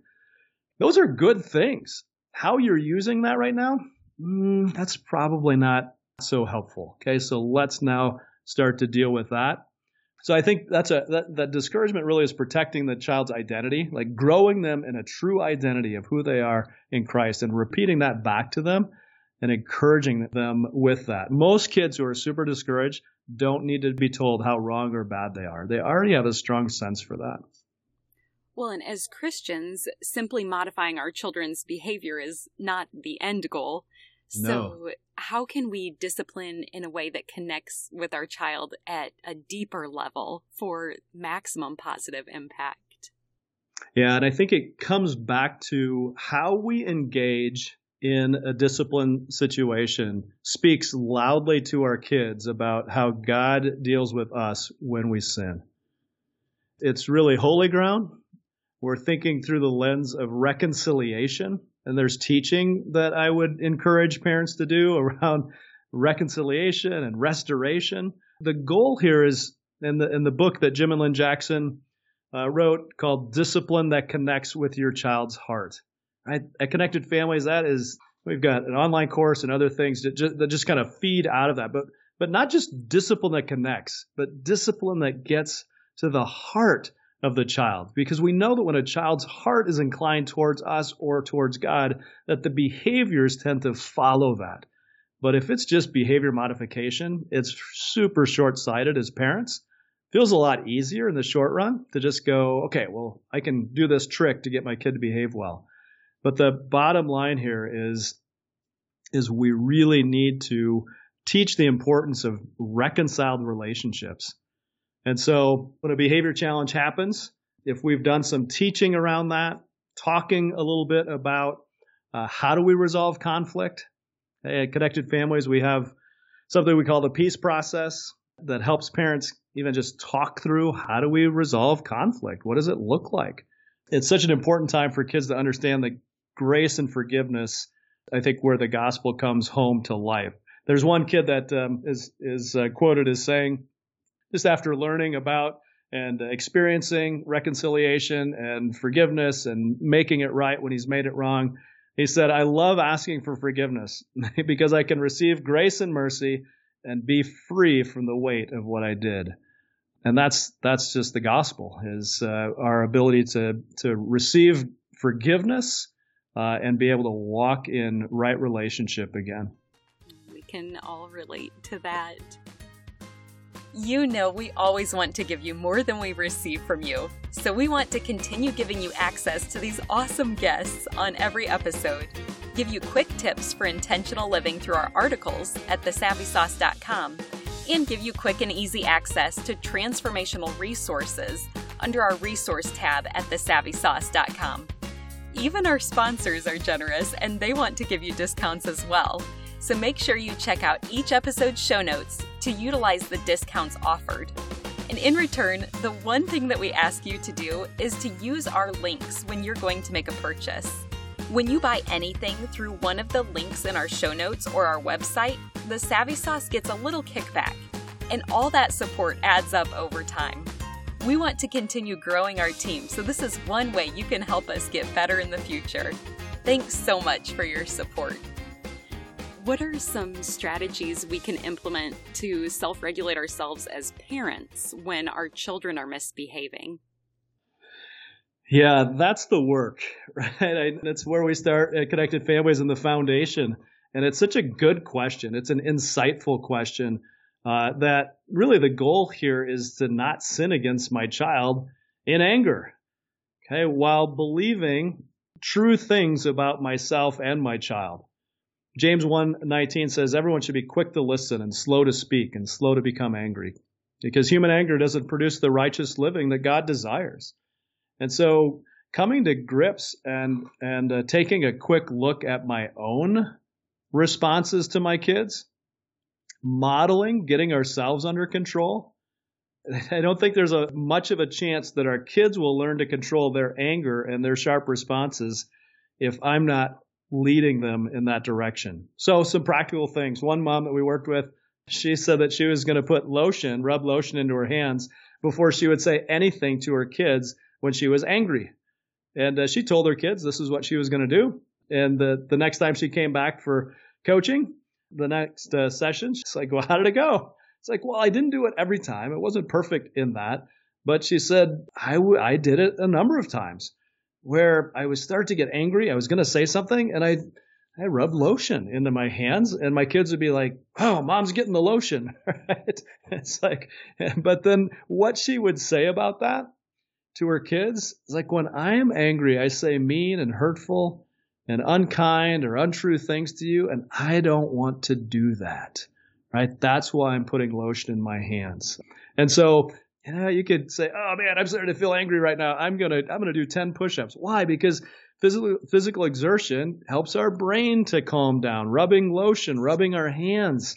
[SPEAKER 2] Those are good things. How you're using that right now, mm, that's probably not so helpful. Okay, so let's now start to deal with that. So I think that's a that, that discouragement really is protecting the child's identity, like growing them in a true identity of who they are in Christ and repeating that back to them and encouraging them with that. Most kids who are super discouraged don't need to be told how wrong or bad they are. They already have a strong sense for that.
[SPEAKER 1] Well, and as Christians, simply modifying our children's behavior is not the end goal. So, no. how can we discipline in a way that connects with our child at a deeper level for maximum positive impact?
[SPEAKER 2] Yeah, and I think it comes back to how we engage in a discipline situation speaks loudly to our kids about how God deals with us when we sin. It's really holy ground. We're thinking through the lens of reconciliation and there's teaching that I would encourage parents to do around reconciliation and restoration. The goal here is in the in the book that Jim and Lynne Jackson uh, wrote called "Discipline That Connects with Your Child's Heart." Right? At Connected Families, that is we've got an online course and other things that just, that just kind of feed out of that, but but not just discipline that connects, but discipline that gets to the heart of the child because we know that when a child's heart is inclined towards us or towards God that the behaviors tend to follow that. But if it's just behavior modification, it's super short-sighted as parents. Feels a lot easier in the short run to just go, okay, well, I can do this trick to get my kid to behave well. But the bottom line here is is we really need to teach the importance of reconciled relationships and so when a behavior challenge happens, if we've done some teaching around that, talking a little bit about uh, how do we resolve conflict. At Connected Families, we have something we call the peace process that helps parents even just talk through how do we resolve conflict? What does it look like? It's such an important time for kids to understand that grace and forgiveness, I think, where the gospel comes home to life. There's one kid that um, is is uh, quoted as saying, just after learning about and experiencing reconciliation and forgiveness and making it right when he's made it wrong. He said, I love asking for forgiveness because I can receive grace and mercy and be free from the weight of what I did. And that's that's just the gospel is uh, our ability to to receive forgiveness uh, and be able to walk in right relationship again.
[SPEAKER 1] We can all relate to that. You know, we always want to give you more than we receive from you. So we want to continue giving you access to these awesome guests on every episode, give you quick tips for intentional living through our articles at thesavvysauce.com, and give you quick and easy access to transformational resources under our resource tab at thesavvysauce.com. Even our sponsors are generous and they want to give you discounts as well. So make sure you check out each episode's show notes to utilize the discounts offered. And in return, the one thing that we ask you to do is to use our links when you're going to make a purchase. When you buy anything through one of the links in our show notes or our website, the Savvy Sauce gets a little kickback, and all that support adds up over time. We want to continue growing our team, so this is one way you can help us get better in the future. Thanks so much for your support. What are some strategies we can implement to self regulate ourselves as parents when our children are misbehaving?
[SPEAKER 2] Yeah, that's the work, right? that's where we start at Connected Families and the foundation. And it's such a good question. It's an insightful question uh, that really the goal here is to not sin against my child in anger, okay, while believing true things about myself and my child. James 1:19 says everyone should be quick to listen and slow to speak and slow to become angry because human anger doesn't produce the righteous living that God desires. And so coming to grips and and uh, taking a quick look at my own responses to my kids, modeling getting ourselves under control. I don't think there's a much of a chance that our kids will learn to control their anger and their sharp responses if I'm not leading them in that direction. So some practical things. One mom that we worked with, she said that she was going to put lotion, rub lotion into her hands before she would say anything to her kids when she was angry. And uh, she told her kids this is what she was going to do. And the, the next time she came back for coaching the next uh, session. She's like, well, how did it go? It's like, well, I didn't do it every time. It wasn't perfect in that. But she said, I, w- I did it a number of times where I was start to get angry. I was going to say something and I, I rubbed lotion into my hands and my kids would be like, Oh, mom's getting the lotion. It's like, but then what she would say about that to her kids is like, when I am angry, I say mean and hurtful and unkind or untrue things to you. And I don't want to do that. Right. That's why I'm putting lotion in my hands. And so you know, you could say, "Oh man, I'm starting to feel angry right now. I'm gonna I'm gonna do 10 push-ups." Why? Because physical physical exertion helps our brain to calm down. Rubbing lotion, rubbing our hands,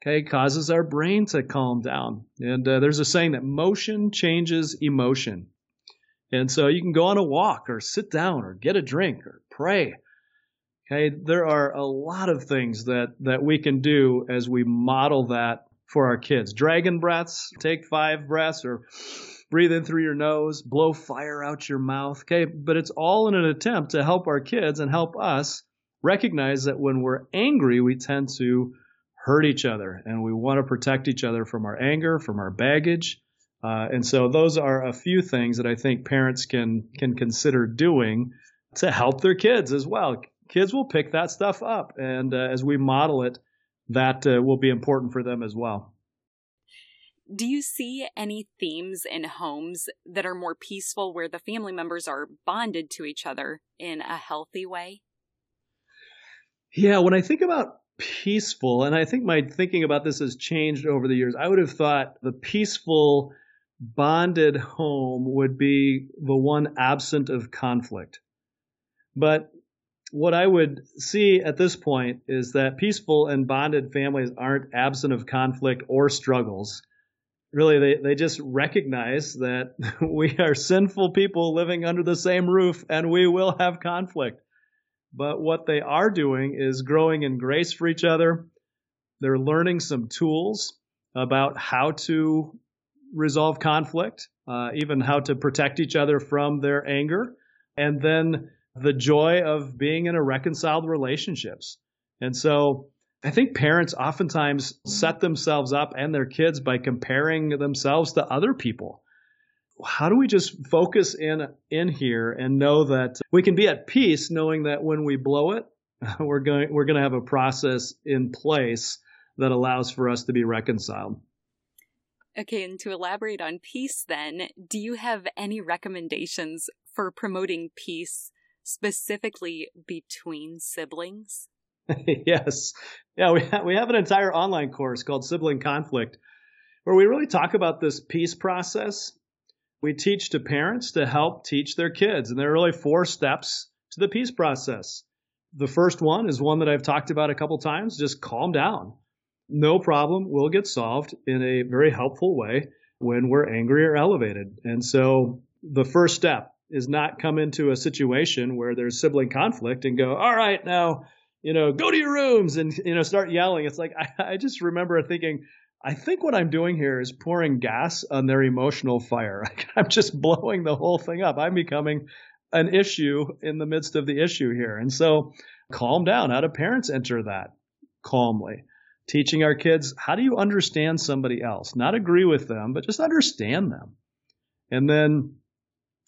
[SPEAKER 2] okay, causes our brain to calm down. And uh, there's a saying that motion changes emotion. And so you can go on a walk or sit down or get a drink or pray. Okay, there are a lot of things that that we can do as we model that for our kids. Dragon breaths, take five breaths or breathe in through your nose, blow fire out your mouth. Okay. But it's all in an attempt to help our kids and help us recognize that when we're angry, we tend to hurt each other and we want to protect each other from our anger, from our baggage. Uh, and so those are a few things that I think parents can can consider doing to help their kids as well. Kids will pick that stuff up, and uh, as we model it, that uh, will be important for them as well.
[SPEAKER 1] Do you see any themes in homes that are more peaceful where the family members are bonded to each other in a healthy way?
[SPEAKER 2] Yeah, when I think about peaceful, and I think my thinking about this has changed over the years, I would have thought the peaceful, bonded home would be the one absent of conflict. But what I would see at this point is that peaceful and bonded families aren't absent of conflict or struggles. Really, they, they just recognize that we are sinful people living under the same roof and we will have conflict. But what they are doing is growing in grace for each other. They're learning some tools about how to resolve conflict, uh, even how to protect each other from their anger. And then the joy of being in a reconciled relationships. And so I think parents oftentimes set themselves up and their kids by comparing themselves to other people. How do we just focus in in here and know that we can be at peace knowing that when we blow it, we're going we're going to have a process in place that allows for us to be reconciled.
[SPEAKER 1] Okay, and to elaborate on peace then, do you have any recommendations for promoting peace specifically between siblings?
[SPEAKER 2] yes. Yeah, we, ha- we have an entire online course called Sibling Conflict where we really talk about this peace process. We teach to parents to help teach their kids, and there are really four steps to the peace process. The first one is one that I've talked about a couple times just calm down. No problem will get solved in a very helpful way when we're angry or elevated. And so the first step is not come into a situation where there's sibling conflict and go, all right, now, you know, go to your rooms and, you know, start yelling. It's like, I, I just remember thinking, I think what I'm doing here is pouring gas on their emotional fire. I'm just blowing the whole thing up. I'm becoming an issue in the midst of the issue here. And so calm down. How do parents enter that calmly? Teaching our kids, how do you understand somebody else? Not agree with them, but just understand them. And then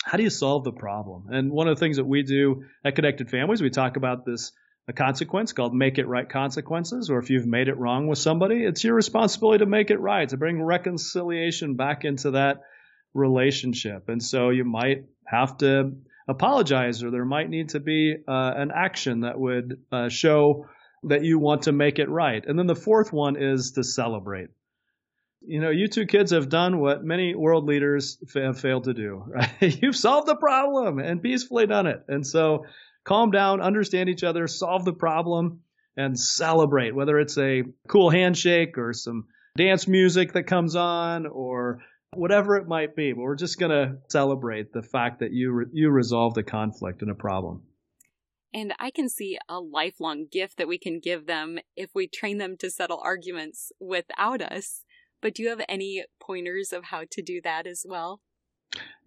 [SPEAKER 2] how do you solve the problem? And one of the things that we do at Connected Families, we talk about this a consequence called make it right consequences, or if you've made it wrong with somebody, it's your responsibility to make it right, to bring reconciliation back into that relationship. And so you might have to apologize, or there might need to be uh, an action that would uh, show that you want to make it right. And then the fourth one is to celebrate you know, you two kids have done what many world leaders have failed to do. Right? You've solved the problem and peacefully done it. And so calm down, understand each other, solve the problem, and celebrate, whether it's a cool handshake or some dance music that comes on or whatever it might be. But we're just going to celebrate the fact that you, re- you resolved a conflict and a problem.
[SPEAKER 1] And I can see a lifelong gift that we can give them if we train them to settle arguments without us but do you have any pointers of how to do that as well?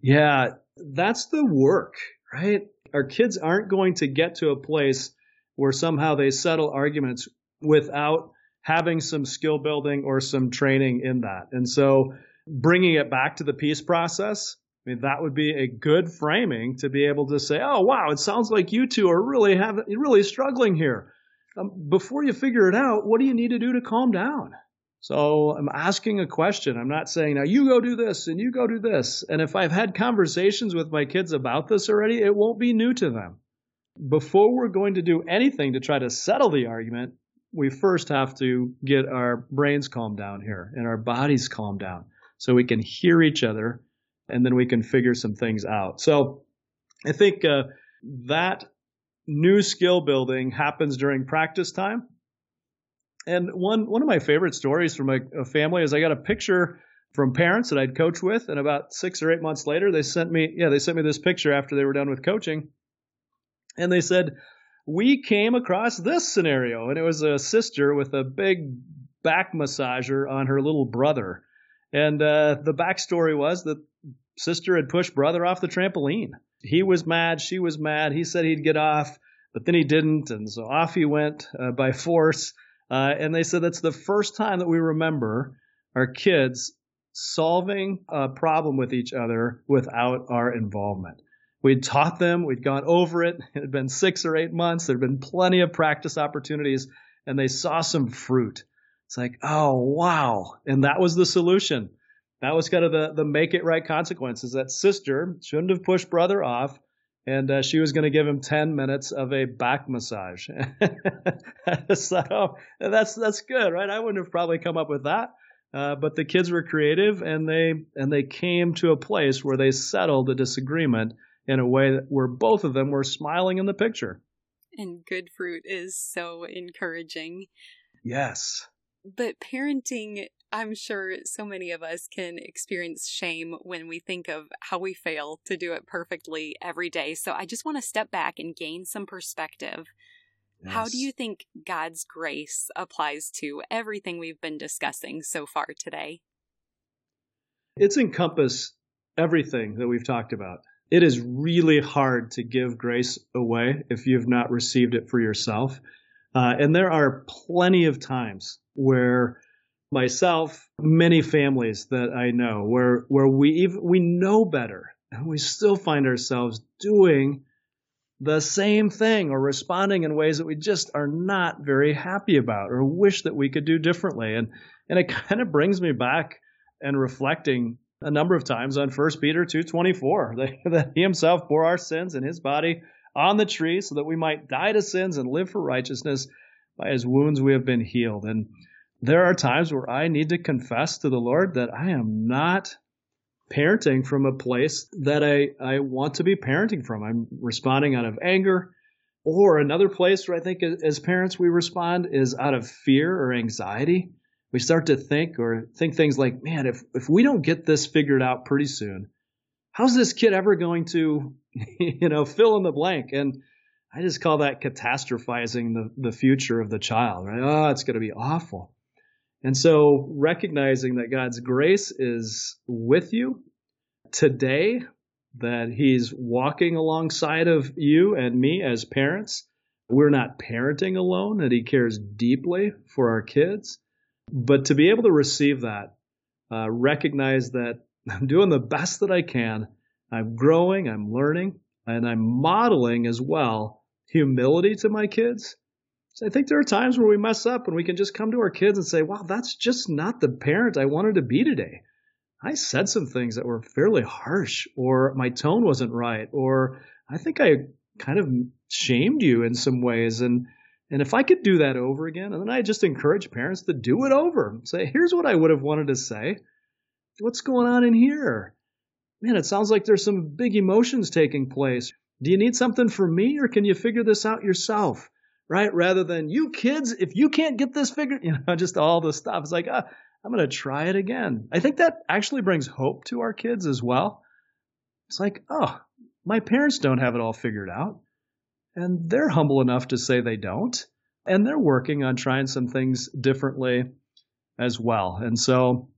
[SPEAKER 2] Yeah, that's the work, right? Our kids aren't going to get to a place where somehow they settle arguments without having some skill building or some training in that. And so bringing it back to the peace process, I mean, that would be a good framing to be able to say, oh, wow, it sounds like you two are really having, really struggling here. Um, before you figure it out, what do you need to do to calm down? So I'm asking a question. I'm not saying, now you go do this and you go do this. And if I've had conversations with my kids about this already, it won't be new to them. Before we're going to do anything to try to settle the argument, we first have to get our brains calmed down here and our bodies calmed down so we can hear each other and then we can figure some things out. So I think uh, that new skill building happens during practice time. And one one of my favorite stories from a, a family is I got a picture from parents that I'd coached with, and about six or eight months later, they sent me yeah they sent me this picture after they were done with coaching, and they said we came across this scenario, and it was a sister with a big back massager on her little brother. And uh, the backstory was that sister had pushed brother off the trampoline. He was mad, she was mad. He said he'd get off, but then he didn't, and so off he went uh, by force. Uh, and they said that's the first time that we remember our kids solving a problem with each other without our involvement. We'd taught them, we'd gone over it. It had been six or eight months. There'd been plenty of practice opportunities, and they saw some fruit. It's like, oh, wow. And that was the solution. That was kind of the, the make it right consequences. That sister shouldn't have pushed brother off, and uh, she was going to give him 10 minutes of a back massage. so that's, that's good, right? I wouldn't have probably come up with that. Uh, but the kids were creative and they and they came to a place where they settled a disagreement in a way that where both of them were smiling in the picture.
[SPEAKER 1] And good fruit is so encouraging.
[SPEAKER 2] Yes.
[SPEAKER 1] But parenting, I'm sure so many of us can experience shame when we think of how we fail to do it perfectly every day. So I just want to step back and gain some perspective. Yes. How do you think God's grace applies to everything we've been discussing so far today?
[SPEAKER 2] It's encompassed everything that we've talked about it is really hard to give grace away if you've not received it for yourself. Uh, and there are plenty of times where myself, many families that I know, where where we even, we know better, and we still find ourselves doing the same thing or responding in ways that we just are not very happy about or wish that we could do differently. And and it kind of brings me back and reflecting a number of times on 1 Peter 2:24 that, that he himself bore our sins in his body on the tree so that we might die to sins and live for righteousness by his wounds we have been healed and there are times where I need to confess to the Lord that I am not parenting from a place that I, I want to be parenting from. I'm responding out of anger. Or another place where I think as parents we respond is out of fear or anxiety we start to think or think things like, man, if, if we don't get this figured out pretty soon, how's this kid ever going to, you know, fill in the blank? And I just call that catastrophizing the, the future of the child, right? Oh, it's going to be awful. And so recognizing that God's grace is with you today, that He's walking alongside of you and me as parents. We're not parenting alone, that He cares deeply for our kids but to be able to receive that, uh, recognize that I'm doing the best that I can, I'm growing, I'm learning, and I'm modeling as well humility to my kids. So I think there are times where we mess up and we can just come to our kids and say, wow, that's just not the parent I wanted to be today. I said some things that were fairly harsh, or my tone wasn't right, or I think I kind of shamed you in some ways. And and if I could do that over again, and then I just encourage parents to do it over. Say, here's what I would have wanted to say. What's going on in here? Man, it sounds like there's some big emotions taking place. Do you need something from me or can you figure this out yourself? Right? Rather than you kids, if you can't get this figured, you know, just all the stuff. It's like, uh, I'm going to try it again. I think that actually brings hope to our kids as well. It's like, oh, my parents don't have it all figured out. And they're humble enough to say they don't. And they're working on trying some things differently as well. And so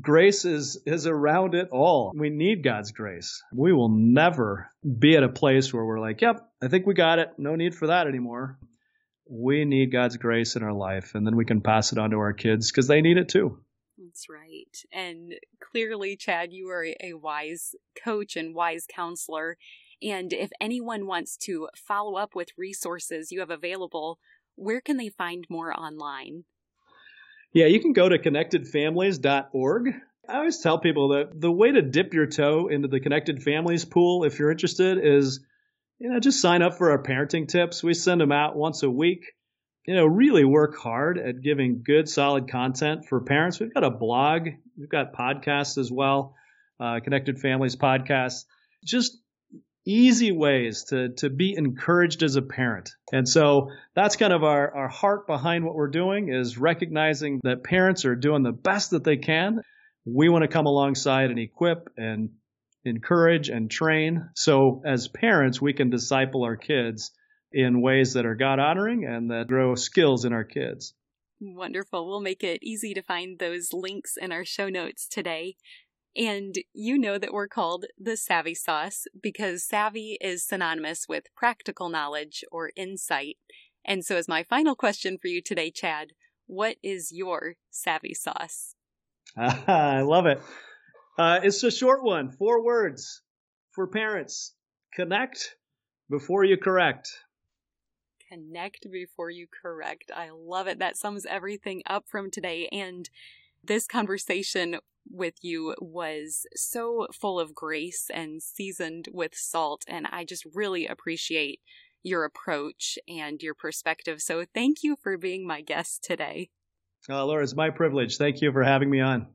[SPEAKER 2] grace is, is around it all. We need God's grace. We will never be at a place where we're like, yep, I think we got it. No need for that anymore. we need God's grace in our life, and then we can pass it on to our kids because they need it too.
[SPEAKER 1] That's right. And clearly, Chad, you are a wise coach and wise counselor. And if anyone wants to follow up with resources you have available, where can they find more online?
[SPEAKER 2] Yeah, you can go to connectedfamilies.org. I always tell people that the way to dip your toe into the Connected Families pool, if you're interested, is you know just sign up for our parenting tips. We send them out once a week. You know, really work hard at giving good, solid content for parents. We've got a blog, we've got podcasts as well, uh, Connected Families podcast. Just easy ways to to be encouraged as a parent. And so that's kind of our, our heart behind what we're doing is recognizing that parents are doing the best that they can. We want to come alongside and equip and encourage and train. So as parents, we can disciple our kids in ways that are God honoring and that grow skills in our kids.
[SPEAKER 1] Wonderful. We'll make it easy to find those links in our show notes today. And you know that we're called the Savvy Sauce because savvy is synonymous with practical knowledge or insight. And so, as my final question for you today, Chad, what is your Savvy Sauce?
[SPEAKER 2] I love it. Uh, it's a short one, four words for parents connect before you correct.
[SPEAKER 1] Connect before you correct. I love it. That sums everything up from today. And this conversation with you was so full of grace and seasoned with salt. And I just really appreciate your approach and your perspective. So thank you for being my guest today.
[SPEAKER 2] Oh, Laura, it's my privilege. Thank you for having me on.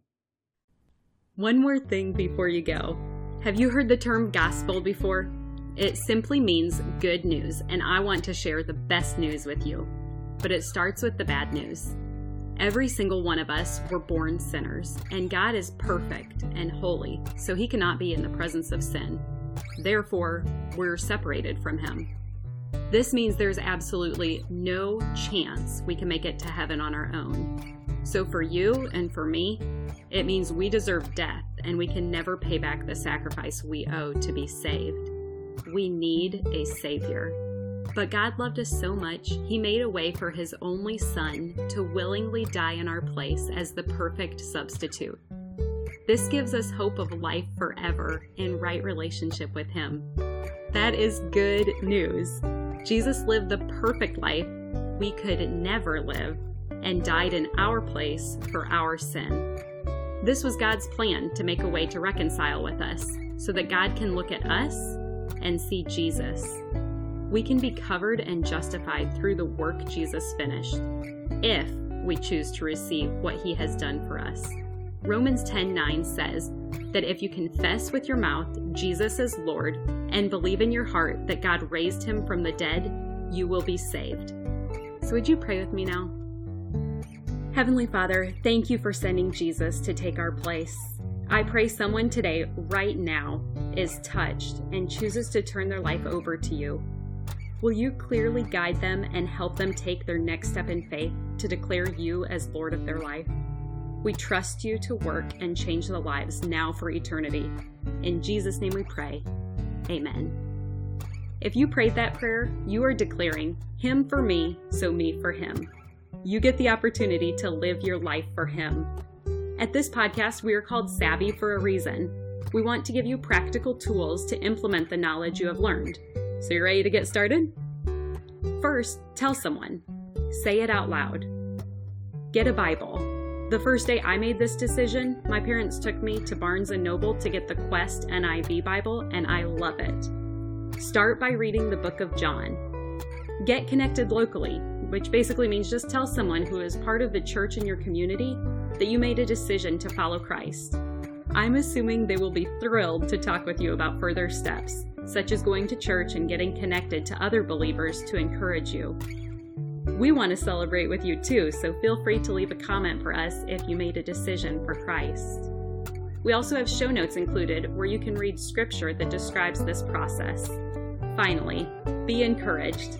[SPEAKER 1] One more thing before you go. Have you heard the term gospel before? It simply means good news, and I want to share the best news with you. But it starts with the bad news. Every single one of us were born sinners, and God is perfect and holy, so he cannot be in the presence of sin. Therefore, we're separated from him. This means there's absolutely no chance we can make it to heaven on our own. So, for you and for me, it means we deserve death and we can never pay back the sacrifice we owe to be saved. We need a Savior. But God loved us so much, He made a way for His only Son to willingly die in our place as the perfect substitute. This gives us hope of life forever in right relationship with Him. That is good news. Jesus lived the perfect life we could never live and died in our place for our sin. This was God's plan to make a way to reconcile with us so that God can look at us and see Jesus we can be covered and justified through the work Jesus finished if we choose to receive what he has done for us. Romans 10:9 says that if you confess with your mouth Jesus is Lord and believe in your heart that God raised him from the dead, you will be saved. So would you pray with me now? Heavenly Father, thank you for sending Jesus to take our place. I pray someone today, right now, is touched and chooses to turn their life over to you. Will you clearly guide them and help them take their next step in faith to declare you as Lord of their life? We trust you to work and change the lives now for eternity. In Jesus' name we pray. Amen. If you prayed that prayer, you are declaring, Him for me, so me for Him. You get the opportunity to live your life for Him. At this podcast, we are called Savvy for a reason. We want to give you practical tools to implement the knowledge you have learned. So, you're ready to get started? First, tell someone. Say it out loud. Get a Bible. The first day I made this decision, my parents took me to Barnes & Noble to get the Quest NIV Bible, and I love it. Start by reading the book of John. Get connected locally, which basically means just tell someone who is part of the church in your community that you made a decision to follow Christ. I'm assuming they will be thrilled to talk with you about further steps such as going to church and getting connected to other believers to encourage you. We want to celebrate with you too, so feel free to leave a comment for us if you made a decision for Christ. We also have show notes included where you can read scripture that describes this process. Finally, be encouraged.